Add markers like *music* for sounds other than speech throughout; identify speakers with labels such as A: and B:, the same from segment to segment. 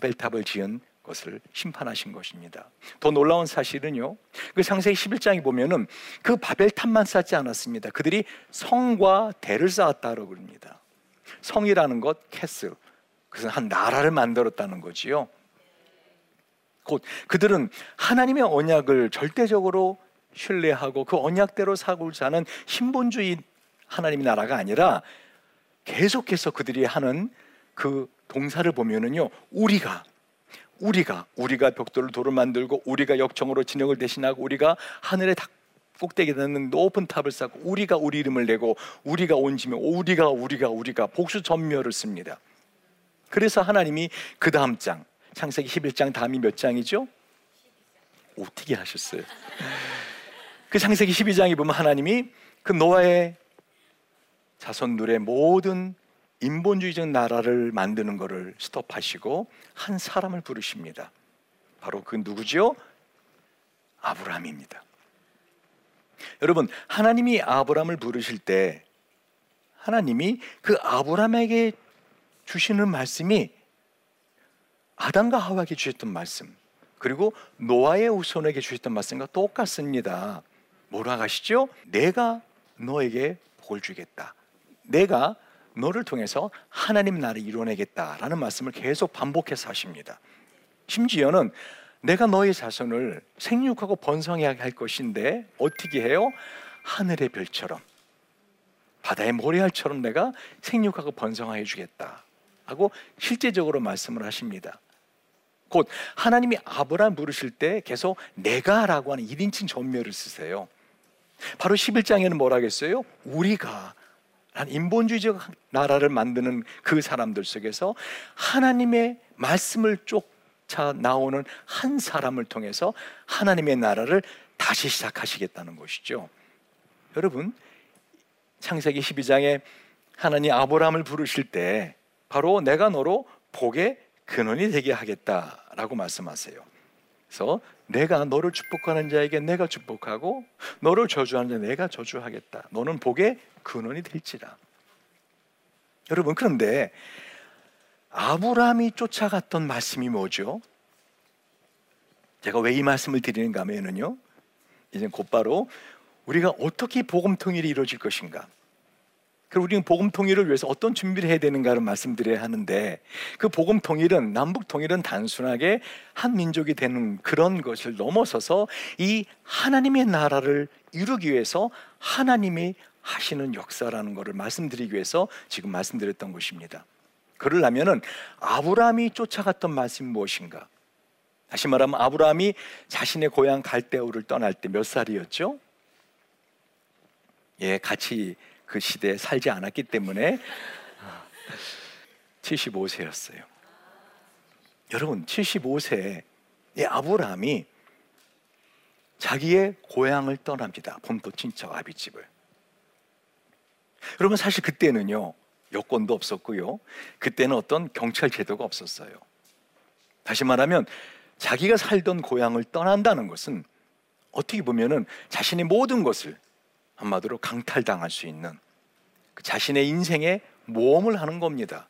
A: 바벨탑을 지은 것을 심판하신 것입니다. 더 놀라운 사실은요. 그 창세기 11장에 보면은 그 바벨탑만 쌓지 않았습니다. 그들이 성과 대를 쌓았다고 그럽니다. 성이라는 것 castle. 그래서 한 나라를 만들었다는 거지요. 곧 그들은 하나님의 언약을 절대적으로 신뢰하고 그 언약대로 살고자 하는 신본주의 하나님의 나라가 아니라 계속해서 그들이 하는 그 동사를 보면은요, 우리가 우리가 우리가 벽돌을 돌을 만들고 우리가 역청으로 진영을 대신하고 우리가 하늘에 닭 꼭대기 닿는 높은 탑을 쌓고 우리가 우리 이름을 내고 우리가 온 짐에 우리가 우리가 우리가 복수 전멸을 씁니다. 그래서 하나님이 그 다음 장 창세기 11장 다음이 몇 장이죠? 어떻게 하셨어요? 그 창세기 12장에 보면 하나님이 그 노아의 자손들의 모든 인본주의적 나라를 만드는 것을 스톱하시고 한 사람을 부르십니다. 바로 그 누구죠? 아브라함입니다. 여러분, 하나님이 아브라함을 부르실 때 하나님이 그 아브라함에게 주시는 말씀이 아담과 하와에게 주셨던 말씀 그리고 노아의 후손에게 주셨던 말씀과 똑같습니다. 뭐라 하시죠? 내가 너에게 복을 주겠다. 내가 너를 통해서 하나님 나라를 이루어내겠다라는 말씀을 계속 반복해서 하십니다. 심지어는 내가 너의 자손을 생육하고 번성하게 할 것인데 어떻게 해요? 하늘의 별처럼 바다의 모래알처럼 내가 생육하고 번성하여 주겠다 하고 실제적으로 말씀을 하십니다. 곧 하나님이 아브라함 부르실 때 계속 내가라고 하는 1인칭 전멸을 쓰세요. 바로 11장에는 뭐라 겠어요? 우리가 인본주의적 나라를 만드는 그 사람들 속에서 하나님의 말씀을 쫓아 나오는 한 사람을 통해서 하나님의 나라를 다시 시작하시겠다는 것이죠. 여러분, 창세기 12장에 하나님 아브라함을 부르실 때 바로 내가 너로 복의 근원이 되게 하겠다라고 말씀하세요. 그래서 내가 너를 축복하는 자에게 내가 축복하고 너를 저주하는 자 내가 저주하겠다. 너는 복의 근원이 될지라. 여러분 그런데 아브라함이 쫓아갔던 말씀이 뭐죠? 제가 왜 이 말씀을 드리는가 하면요. 이제 곧바로 우리가 어떻게 복음 통일이 이루어질 것인가? 그리고 우리는 복음 통일을 위해서 어떤 준비를 해야 되는가를 말씀드려야 하는데 그 복음 통일은 남북 통일은 단순하게 한 민족이 되는 그런 것을 넘어서서 이 하나님의 나라를 이루기 위해서 하나님이 하시는 역사라는 것을 말씀드리기 위해서 지금 말씀드렸던 것입니다. 그러려면은 아브라함이 쫓아갔던 말씀이 무엇인가? 다시 말하면 아브라함이 자신의 고향 갈대우를 떠날 때 몇 살이었죠? 예, 같이 그 시대에 살지 않았기 때문에 *laughs* 75세였어요. 여러분, 75세에 아브라함이 자기의 고향을 떠납니다. 본토 친척 아비집을. 여러분 사실 그때는요 여권도 없었고요. 그때는 어떤 경찰 제도가 없었어요. 다시 말하면 자기가 살던 고향을 떠난다는 것은 어떻게 보면은 자신의 모든 것을 한마디로 강탈당할 수 있는 그 자신의 인생에 모험을 하는 겁니다.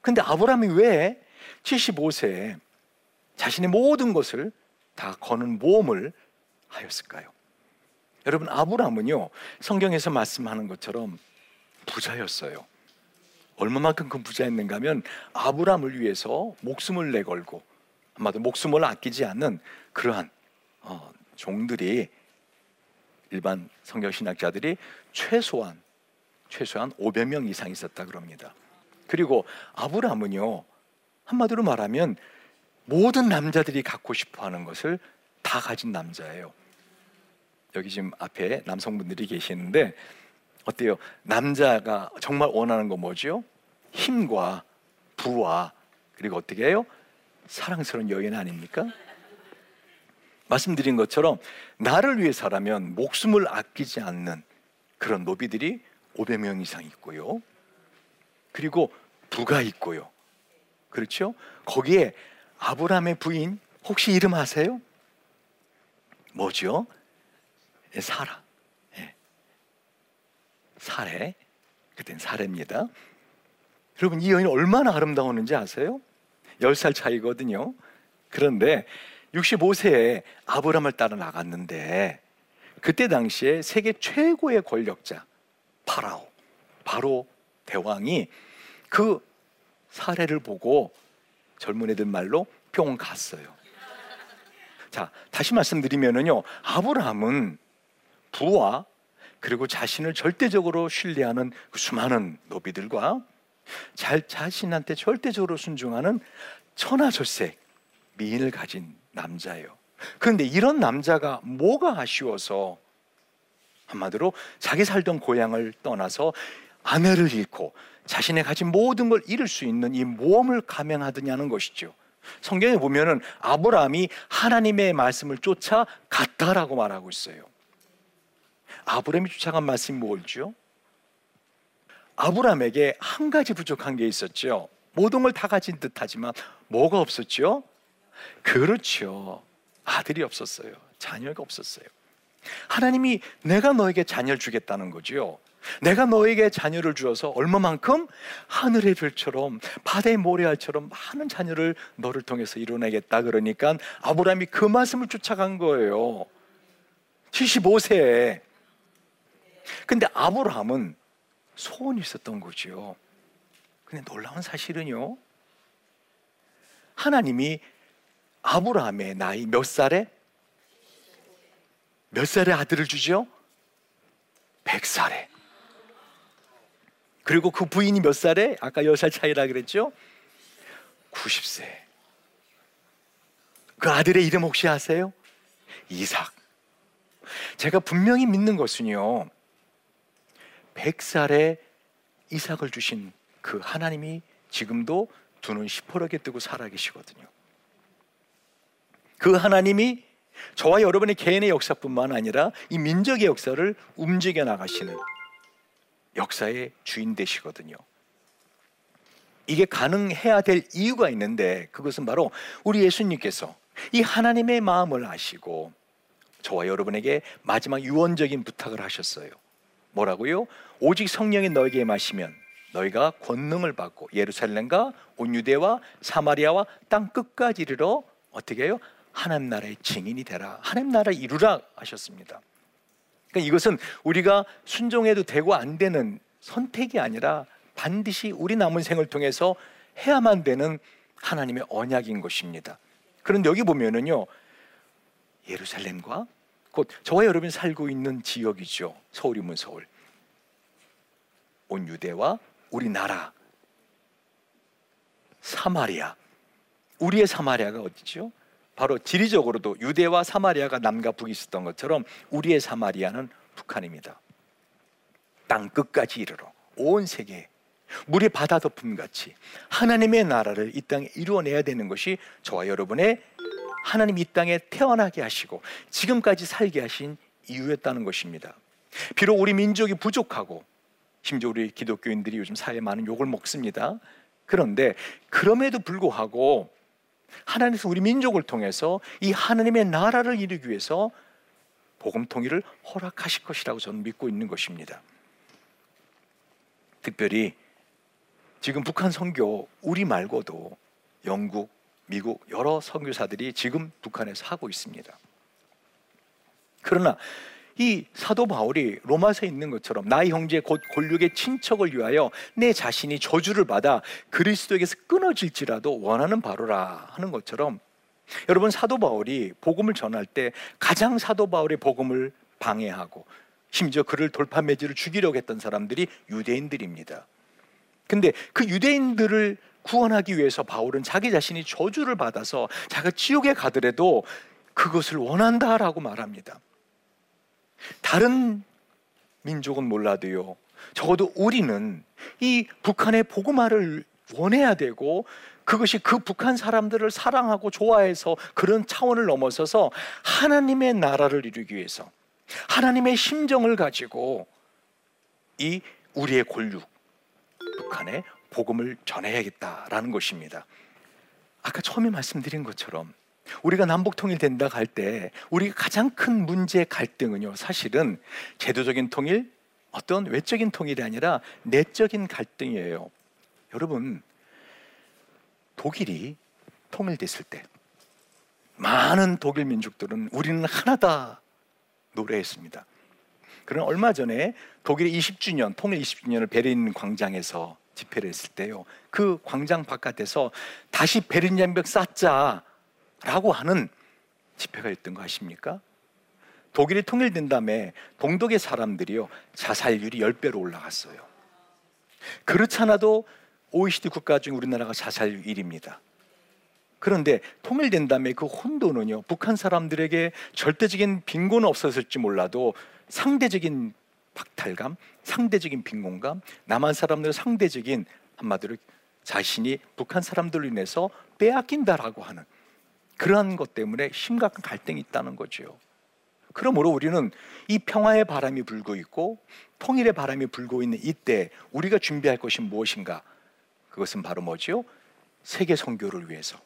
A: 근데 아브라함이 왜 75세에 자신의 모든 것을 다 거는 모험을 하였을까요? 여러분 아브라함은요 성경에서 말씀하는 것처럼 부자였어요. 얼마만큼 그 부자였는가 하면 아브라함을 위해서 목숨을 내걸고 아마도 목숨을 아끼지 않는 그러한 어, 종들이 일반 성경 신학자들이 최소한 최소한 500명 이상 있었다 그럽니다. 그리고 아브라함은요 한마디로 말하면 모든 남자들이 갖고 싶어 하는 것을 다 가진 남자예요. 여기 지금 앞에 남성분들이 계시는데 어때요? 남자가 정말 원하는 거 뭐죠? 힘과 부와 그리고 어떻게 해요? 사랑스러운 여인 아닙니까? 말씀드린 것처럼 나를 위해서라면 목숨을 아끼지 않는 그런 노비들이 500명 이상 있고요. 그리고 부가 있고요. 그렇죠? 거기에 아브라함의 부인 혹시 이름 아세요? 뭐죠? 예, 사라. 예. 사례. 그땐 사례입니다. 여러분 이 여인이 얼마나 아름다웠는지 아세요? 10살 차이거든요. 그런데 65세에 아브라함을 따라 나갔는데 그때 당시에 세계 최고의 권력자 파라오 바로 대왕이 그 사례를 보고 젊은 애들 말로 뿅 갔어요. 자, 다시 말씀드리면은요. 아브라함은 부와 그리고 자신을 절대적으로 신뢰하는 그 수많은 노비들과 잘 자신한테 절대적으로 순종하는 천하절색 미인을 가진 남자예요. 그런데 이런 남자가 뭐가 아쉬워서 한마디로 자기 살던 고향을 떠나서 아내를 잃고 자신의 가진 모든 걸 잃을 수 있는 이 모험을 감행하더냐는 것이죠. 성경에 보면은 아브라함이 하나님의 말씀을 쫓아 갔다라고 말하고 있어요. 아브라함이 쫓아간 말씀이 뭘죠? 아브라함에게 한 가지 부족한 게 있었죠. 모든 걸 다 가진 듯하지만 뭐가 없었죠? 그렇죠. 아들이 없었어요. 자녀가 없었어요. 하나님이 내가 너에게 자녀를 주겠다는 거죠. 내가 너에게 자녀를 주어서 얼마만큼 하늘의 별처럼 바다의 모래알처럼 많은 자녀를 너를 통해서 이뤄내겠다 그러니까 아브라함이 그 말씀을 쫓아간 거예요. 75세에. 근데 아브라함은 소원이 있었던 거죠. 근데 놀라운 사실은요. 하나님이 아브라함의 나이 몇 살에 몇 살에 아들을 주죠? 100살에. 그리고 그 부인이 몇 살에? 아까 10살 차이라 그랬죠? 90세. 그 아들의 이름 혹시 아세요? 이삭. 제가 분명히 믿는 것은요. 100살에 이삭을 주신 그 하나님이 지금도 두 눈 시퍼렇게 뜨고 살아계시거든요. 그 하나님이 저와 여러분의 개인의 역사뿐만 아니라 이 민족의 역사를 움직여 나가시는 역사의 주인 되시거든요. 이게 가능해야 될 이유가 있는데 그것은 바로 우리 예수님께서 이 하나님의 마음을 아시고 저와 여러분에게 마지막 유언적인 부탁을 하셨어요. 뭐라고요? 오직 성령이 너에게 마시면 너희가 권능을 받고 예루살렘과 온 유대와 사마리아와 땅 끝까지 이르러 어떻게 해요? 하나님 나라의 증인이 되라. 하나님 나라 이루라 하셨습니다. 그러니까 이것은 우리가 순종해도 되고 안 되는 선택이 아니라 반드시 우리 남은 생을 통해서 해야만 되는 하나님의 언약인 것입니다. 그런데 여기 보면은요. 예루살렘과 곧 저와 여러분이 살고 있는 지역이죠. 서울이면 서울. 온 유대와 우리나라 사마리아. 우리의 사마리아가 어디죠? 바로 지리적으로도 유대와 사마리아가 남과 북이 있었던 것처럼 우리의 사마리아는 북한입니다. 땅 끝까지 이르러 온 세계 물이 바다 덮음 같이 하나님의 나라를 이 땅에 이루어내야 되는 것이 저와 여러분의 하나님 이 땅에 태어나게 하시고 지금까지 살게 하신 이유였다는 것입니다. 비록 우리 민족이 부족하고 심지어 우리 기독교인들이 요즘 사회에 많은 욕을 먹습니다. 그런데 그럼에도 불구하고 하나님께서 우리 민족을 통해서 이 하나님의 나라를 이루기 위해서 복음 통일을 허락하실 것이라고 저는 믿고 있는 것입니다. 특별히 지금 북한 선교 우리 말고도 영국, 미국 여러 선교사들이 지금 북한에서 하고 있습니다. 그러나 이 사도 바울이 로마서에 있는 것처럼 나의 형제 곧 골육의 친척을 위하여 내 자신이 저주를 받아 그리스도에게서 끊어질지라도 원하는 바로라 하는 것처럼 여러분 사도 바울이 복음을 전할 때 가장 사도 바울의 복음을 방해하고 심지어 그를 돌파매질을 죽이려고 했던 사람들이 유대인들입니다. 근데 그 유대인들을 구원하기 위해서 바울은 자기 자신이 저주를 받아서 자기가 지옥에 가더라도 그것을 원한다라고 말합니다. 다른 민족은 몰라도요. 적어도 우리는 이 북한의 복음화를 원해야 되고 그것이 그 북한 사람들을 사랑하고 좋아해서 그런 차원을 넘어서서 하나님의 나라를 이루기 위해서 하나님의 심정을 가지고 이 우리의 권력 북한에 복음을 전해야겠다라는 것입니다. 아까 처음에 말씀드린 것처럼 우리가 남북 통일된다 할 때 우리가 가장 큰 문제 갈등은요 사실은 제도적인 통일 어떤 외적인 통일이 아니라 내적인 갈등이에요. 여러분 독일이 통일됐을 때 많은 독일 민족들은 우리는 하나다 노래했습니다. 그러나 얼마 전에 독일의 20주년 통일 20주년을 베를린 광장에서 집회를 했을 때요. 그 광장 바깥에서 다시 베를린 장벽 쌓자라고 하는 집회가 있던 거 아십니까? 독일이 통일된 다음에 동독의 사람들이요. 자살률이 10배로 올라갔어요. 그렇지 않아도 OECD 국가 중 우리나라가 자살률 1위입니다. 그런데 통일된 다음에 그 혼돈은요, 북한 사람들에게 절대적인 빈곤은 없었을지 몰라도 상대적인 박탈감, 상대적인 빈곤감, 남한 사람들의 상대적인 한마디로 자신이 북한 사람들로 인해서 빼앗긴다라고 하는 그러한 것 때문에 심각한 갈등이 있다는 거죠. 그러므로 우리는 이 평화의 바람이 불고 있고 통일의 바람이 불고 있는 이때 우리가 준비할 것이 무엇인가? 그것은 바로 뭐지요? 세계 선교를 위해서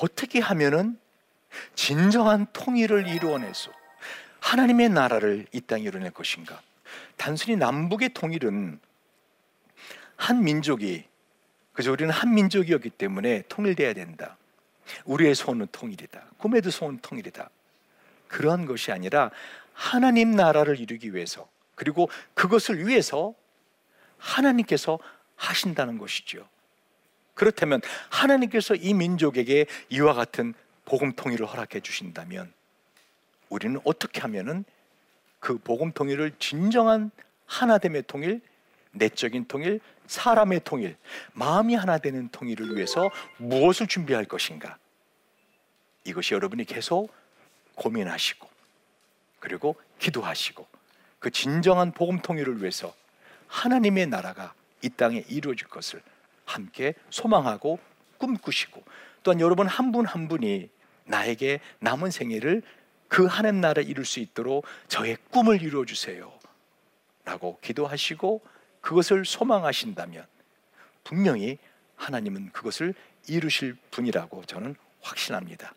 A: 어떻게 하면은 진정한 통일을 이루어내서 하나님의 나라를 이 땅에 이루어낼 것인가? 단순히 남북의 통일은 한 민족이 그저 우리는 한 민족이었기 때문에 통일돼야 된다. 우리의 소원은 통일이다. 꿈에도 소원 통일이다. 그러한 것이 아니라 하나님 나라를 이루기 위해서 그리고 그것을 위해서 하나님께서 하신다는 것이죠. 그렇다면 하나님께서 이 민족에게 이와 같은 복음 통일을 허락해 주신다면 우리는 어떻게 하면은 그 복음 통일을 진정한 하나됨의 통일, 내적인 통일, 사람의 통일, 마음이 하나 되는 통일을 위해서 무엇을 준비할 것인가? 이것이 여러분이 계속 고민하시고 그리고 기도하시고 그 진정한 복음 통일을 위해서 하나님의 나라가 이 땅에 이루어질 것을 함께 소망하고 꿈꾸시고 또한 여러분 한 분한 한 분이 나에게 남은 생애를 그 하나님 나라 이룰 수 있도록 저의 꿈을 이루어 주세요. 라고 기도하시고 그것을 소망하신다면 분명히 하나님은 그것을 이루실 분이라고 저는 확신합니다.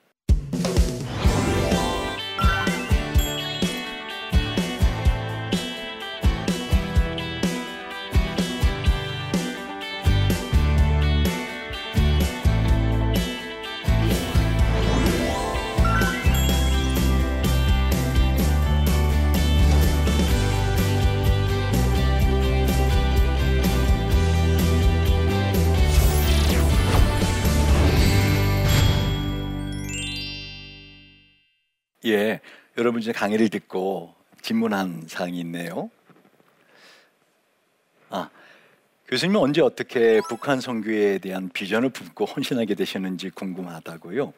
A: 여러분 이제 강의를 듣고 질문한 사항이 있네요. 아, 교수님은 언제 어떻게 북한 선교에 대한 비전을 품고 헌신하게 되셨는지 궁금하다고요.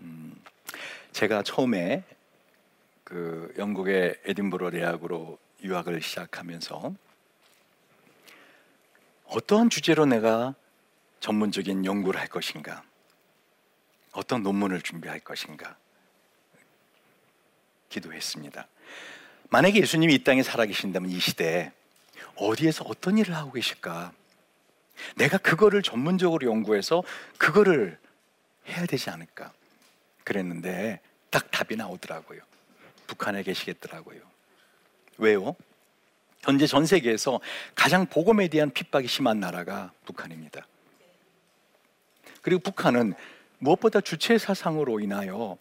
A: 음, 제가 처음에 그 영국의 에딘버러 대학으로 유학을 시작하면서 어떠한 주제로 내가 전문적인 연구를 할 것인가, 어떤 논문을 준비할 것인가, 기도했습니다. 만약에 예수님이 이 땅에 살아계신다면 이 시대에 어디에서 어떤 일을 하고 계실까? 내가 그거를 전문적으로 연구해서 그거를 해야 되지 않을까? 그랬는데 딱 답이 나오더라고요. 북한에 계시겠더라고요. 왜요? 현재 전 세계에서 가장 복음에 대한 핍박이 심한 나라가 북한입니다. 그리고 북한은 무엇보다 주체 사상으로 인하여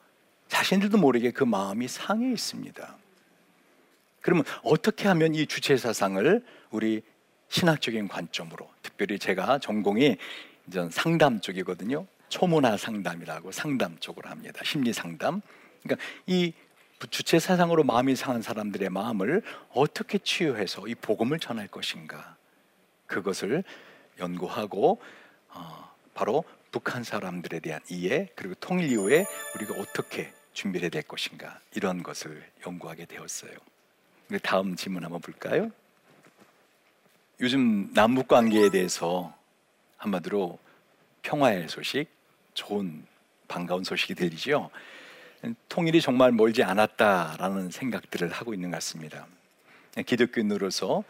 A: 자신들도 모르게 그 마음이 상해 있습니다. 그러면 어떻게 하면 이 주체 사상을 우리 신학적인 관점으로 특별히 제가 전공이 이제 상담 쪽이거든요. 초문화 상담이라고 상담 쪽으로 합니다. 심리 상담. 그러니까 이 주체 사상으로 마음이 상한 사람들의 마음을 어떻게 치유해서 이 복음을 전할 것인가 그것을 연구하고 어, 바로 북한 사람들에 대한 이해 그리고 통일 이후에 우리가 어떻게 준비를 해야 될 것인가 이런 것을 연구하게 되었어요. 다음 질문 한번 볼까요? 요즘 남북 관계에 대해서 한마디로 평화의 소식, 좋은 반가운 소식이 들리죠. 통일이 정말 멀지 않았다라는 생각들을 하고 있는 것 같습니다. 기독교인으로서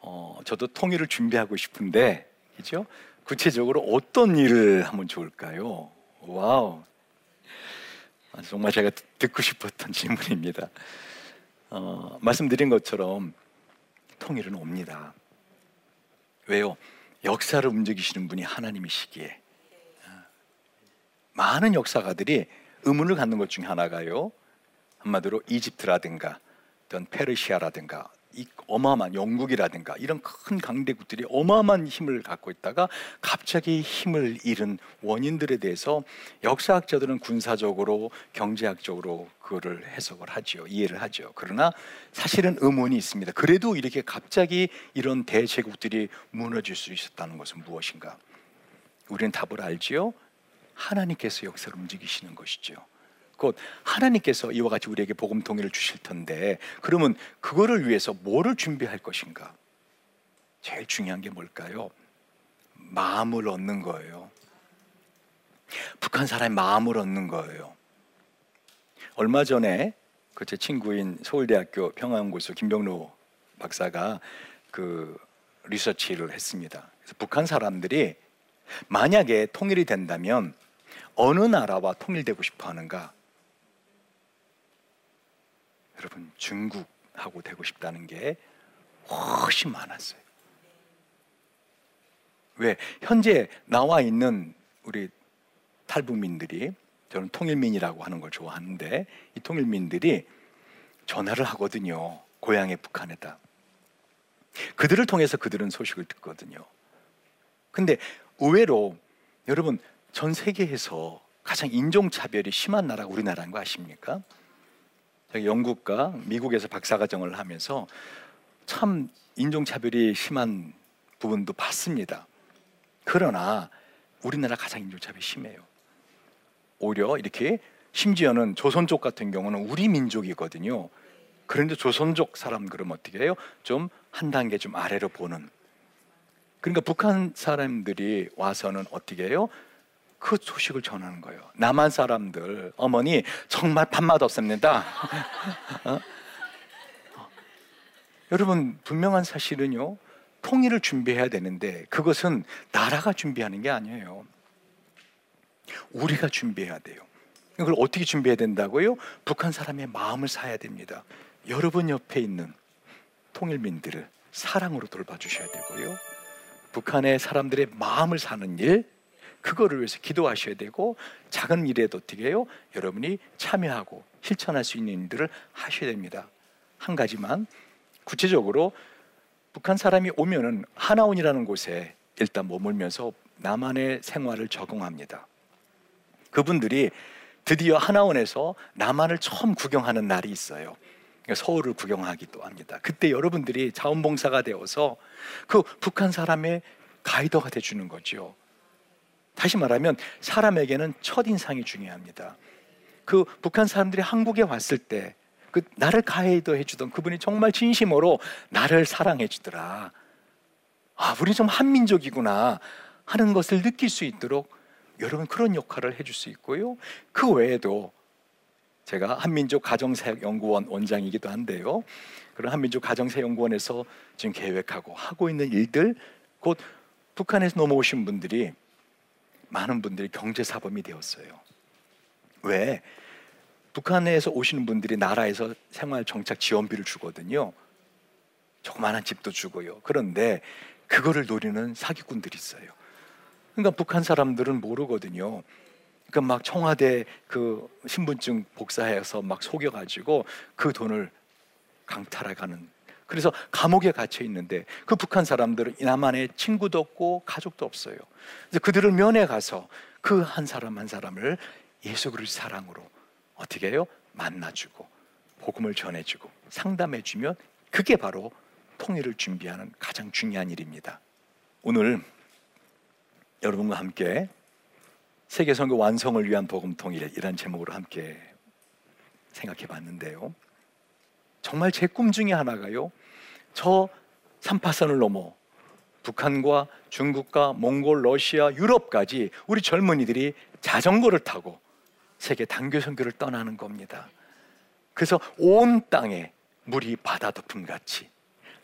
A: 어, 저도 통일을 준비하고 싶은데, 그죠? 구체적으로 어떤 일을 하면 좋을까요? 와우, 아, 정말 제가 듣고 싶었던 *laughs* 질문입니다. 어, 말씀드린 것처럼 통일은 옵니다. 왜요? 역사를 움직이시는 분이 하나님이시기에. 아, 많은 역사가들이 의문을 갖는 것 중에 하나가요. 한마디로 이집트라든가 어떤 페르시아라든가 이 어마어마한 영국이라든가 이런 큰 강대국들이 어마어마한 힘을 갖고 있다가 갑자기 힘을 잃은 원인들에 대해서 역사학자들은 군사적으로 경제학적으로 그거를 해석을 하죠 이해를 하죠 그러나 사실은 의문이 있습니다. 그래도 이렇게 갑자기 이런 대제국들이 무너질 수 있었다는 것은 무엇인가? 우리는 답을 알지요? 하나님께서 역사를 움직이시는 것이죠 곧 하나님께서 이와 같이 우리에게 복음 동의를 주실 텐데 그러면 그거를 위해서 뭐를 준비할 것인가? 제일 중요한 게 뭘까요? 마음을 얻는 거예요. 북한 사람의 마음을 얻는 거예요. 얼마 전에 그 제 친구인 서울대학교 평화연구소 김병로 박사가 그 리서치를 했습니다. 그래서 북한 사람들이 만약에 통일이 된다면 어느 나라와 통일되고 싶어 하는가? 여러분 중국하고 되고 싶다는 게 훨씬 많았어요. 왜 현재 나와 있는 우리 탈북민들이 저는 통일민이라고 하는 걸 좋아하는데 이 통일민들이 전화를 하거든요. 고향의 북한에다. 그들을 통해서 그들은 소식을 듣거든요. 근데 의외로 여러분 전 세계에서 가장 인종차별이 심한 나라가 우리나라인 거 아십니까? 영국과 미국에서 박사과정을 하면서 참 인종차별이 심한 부분도 봤습니다. 그러나 우리나라 가장 인종차별이 심해요. 오히려 이렇게 심지어는 조선족 같은 경우는 우리 민족이거든요. 그런데 조선족 사람 그럼 어떻게 해요? 좀 한 단계 좀 아래로 보는. 그러니까 북한 사람들이 와서는 어떻게 해요? 그 소식을 전하는 거예요. 남한 사람들 어머니 정말 밥맛 없습니다. *laughs* 어? 여러분 분명한 사실은요. 통일을 준비해야 되는데 그것은 나라가 준비하는 게 아니에요. 우리가 준비해야 돼요. 그걸 어떻게 준비해야 된다고요? 북한 사람의 마음을 사야 됩니다. 여러분 옆에 있는 통일민들을 사랑으로 돌봐 주셔야 되고요. 북한의 사람들의 마음을 사는 일, 그거를 위해서 기도하셔야 되고 작은 일에도 어떻게 해요? 여러분이 참여하고 실천할 수 있는 일들을 하셔야 됩니다. 한 가지만 구체적으로 북한 사람이 오면은 하나원이라는 곳에 일단 머물면서 남한의 생활을 적응합니다. 그분들이 드디어 하나원에서 남한을 처음 구경하는 날이 있어요. 서울을 구경하기도 합니다. 그때 여러분들이 자원봉사가 되어서 그 북한 사람의 가이더가 돼주는 거죠. 다시 말하면 사람에게는 첫 인상이 중요합니다. 그 북한 사람들이 한국에 왔을 때 그 나를 가이드 해주던 그분이 정말 진심으로 나를 사랑해 주더라. 아, 우리 좀 한민족이구나 하는 것을 느낄 수 있도록 여러분 그런 역할을 해줄 수 있고요. 그 외에도 제가 한민족 가정사역연구원 원장이기도 한데요. 그런 한민족 가정사역연구원에서 지금 계획하고 하고 있는 일들 곧 북한에서 넘어오신 분들이 많은 분들이 경제 사범이 되었어요. 왜? 북한에서 오시는 분들이 나라에서 생활 정착 지원비를 주거든요. 조그마한 집도 주고요. 그런데 그거를 노리는 사기꾼들이 있어요. 그러니까 북한 사람들은 모르거든요. 그러니까 막 청와대 그 신분증 복사해서 막 속여가지고 그 돈을 강탈해가는 그래서 감옥에 갇혀 있는데 그 북한 사람들은 남한에 친구도 없고 가족도 없어요. 그래서 그들을 면회 가서 그 한 사람 한 사람을 예수 그리스도 사랑으로 어떻게 해요? 만나주고 복음을 전해주고 상담해주면 그게 바로 통일을 준비하는 가장 중요한 일입니다. 오늘 여러분과 함께 세계 선교 완성을 위한 복음 통일이라는 제목으로 함께 생각해 봤는데요. 정말 제 꿈 중에 하나가요. 저 삼파선을 넘어 북한과 중국과 몽골, 러시아, 유럽까지 우리 젊은이들이 자전거를 타고 세계 단교 선교를 떠나는 겁니다. 그래서 온 땅에 물이 바다 덮음 같이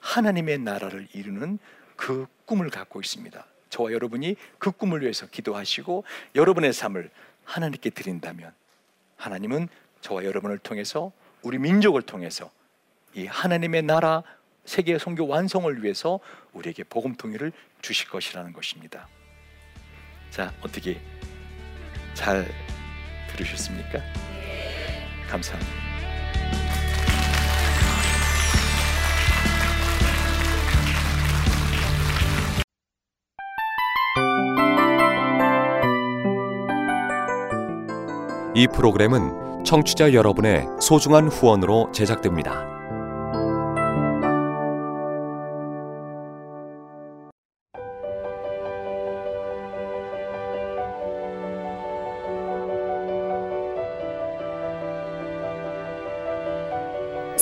A: 하나님의 나라를 이루는 그 꿈을 갖고 있습니다. 저와 여러분이 그 꿈을 위해서 기도하시고 여러분의 삶을 하나님께 드린다면 하나님은 저와 여러분을 통해서 우리 민족을 통해서 이 하나님의 나라 세계 선교 완성을 위해서 우리에게 복음 통일을 주실 것이라는 것입니다. 자, 어떻게 잘 들으셨습니까? 감사합니다.
B: 이 프로그램은 청취자 여러분의 소중한 후원으로 제작됩니다.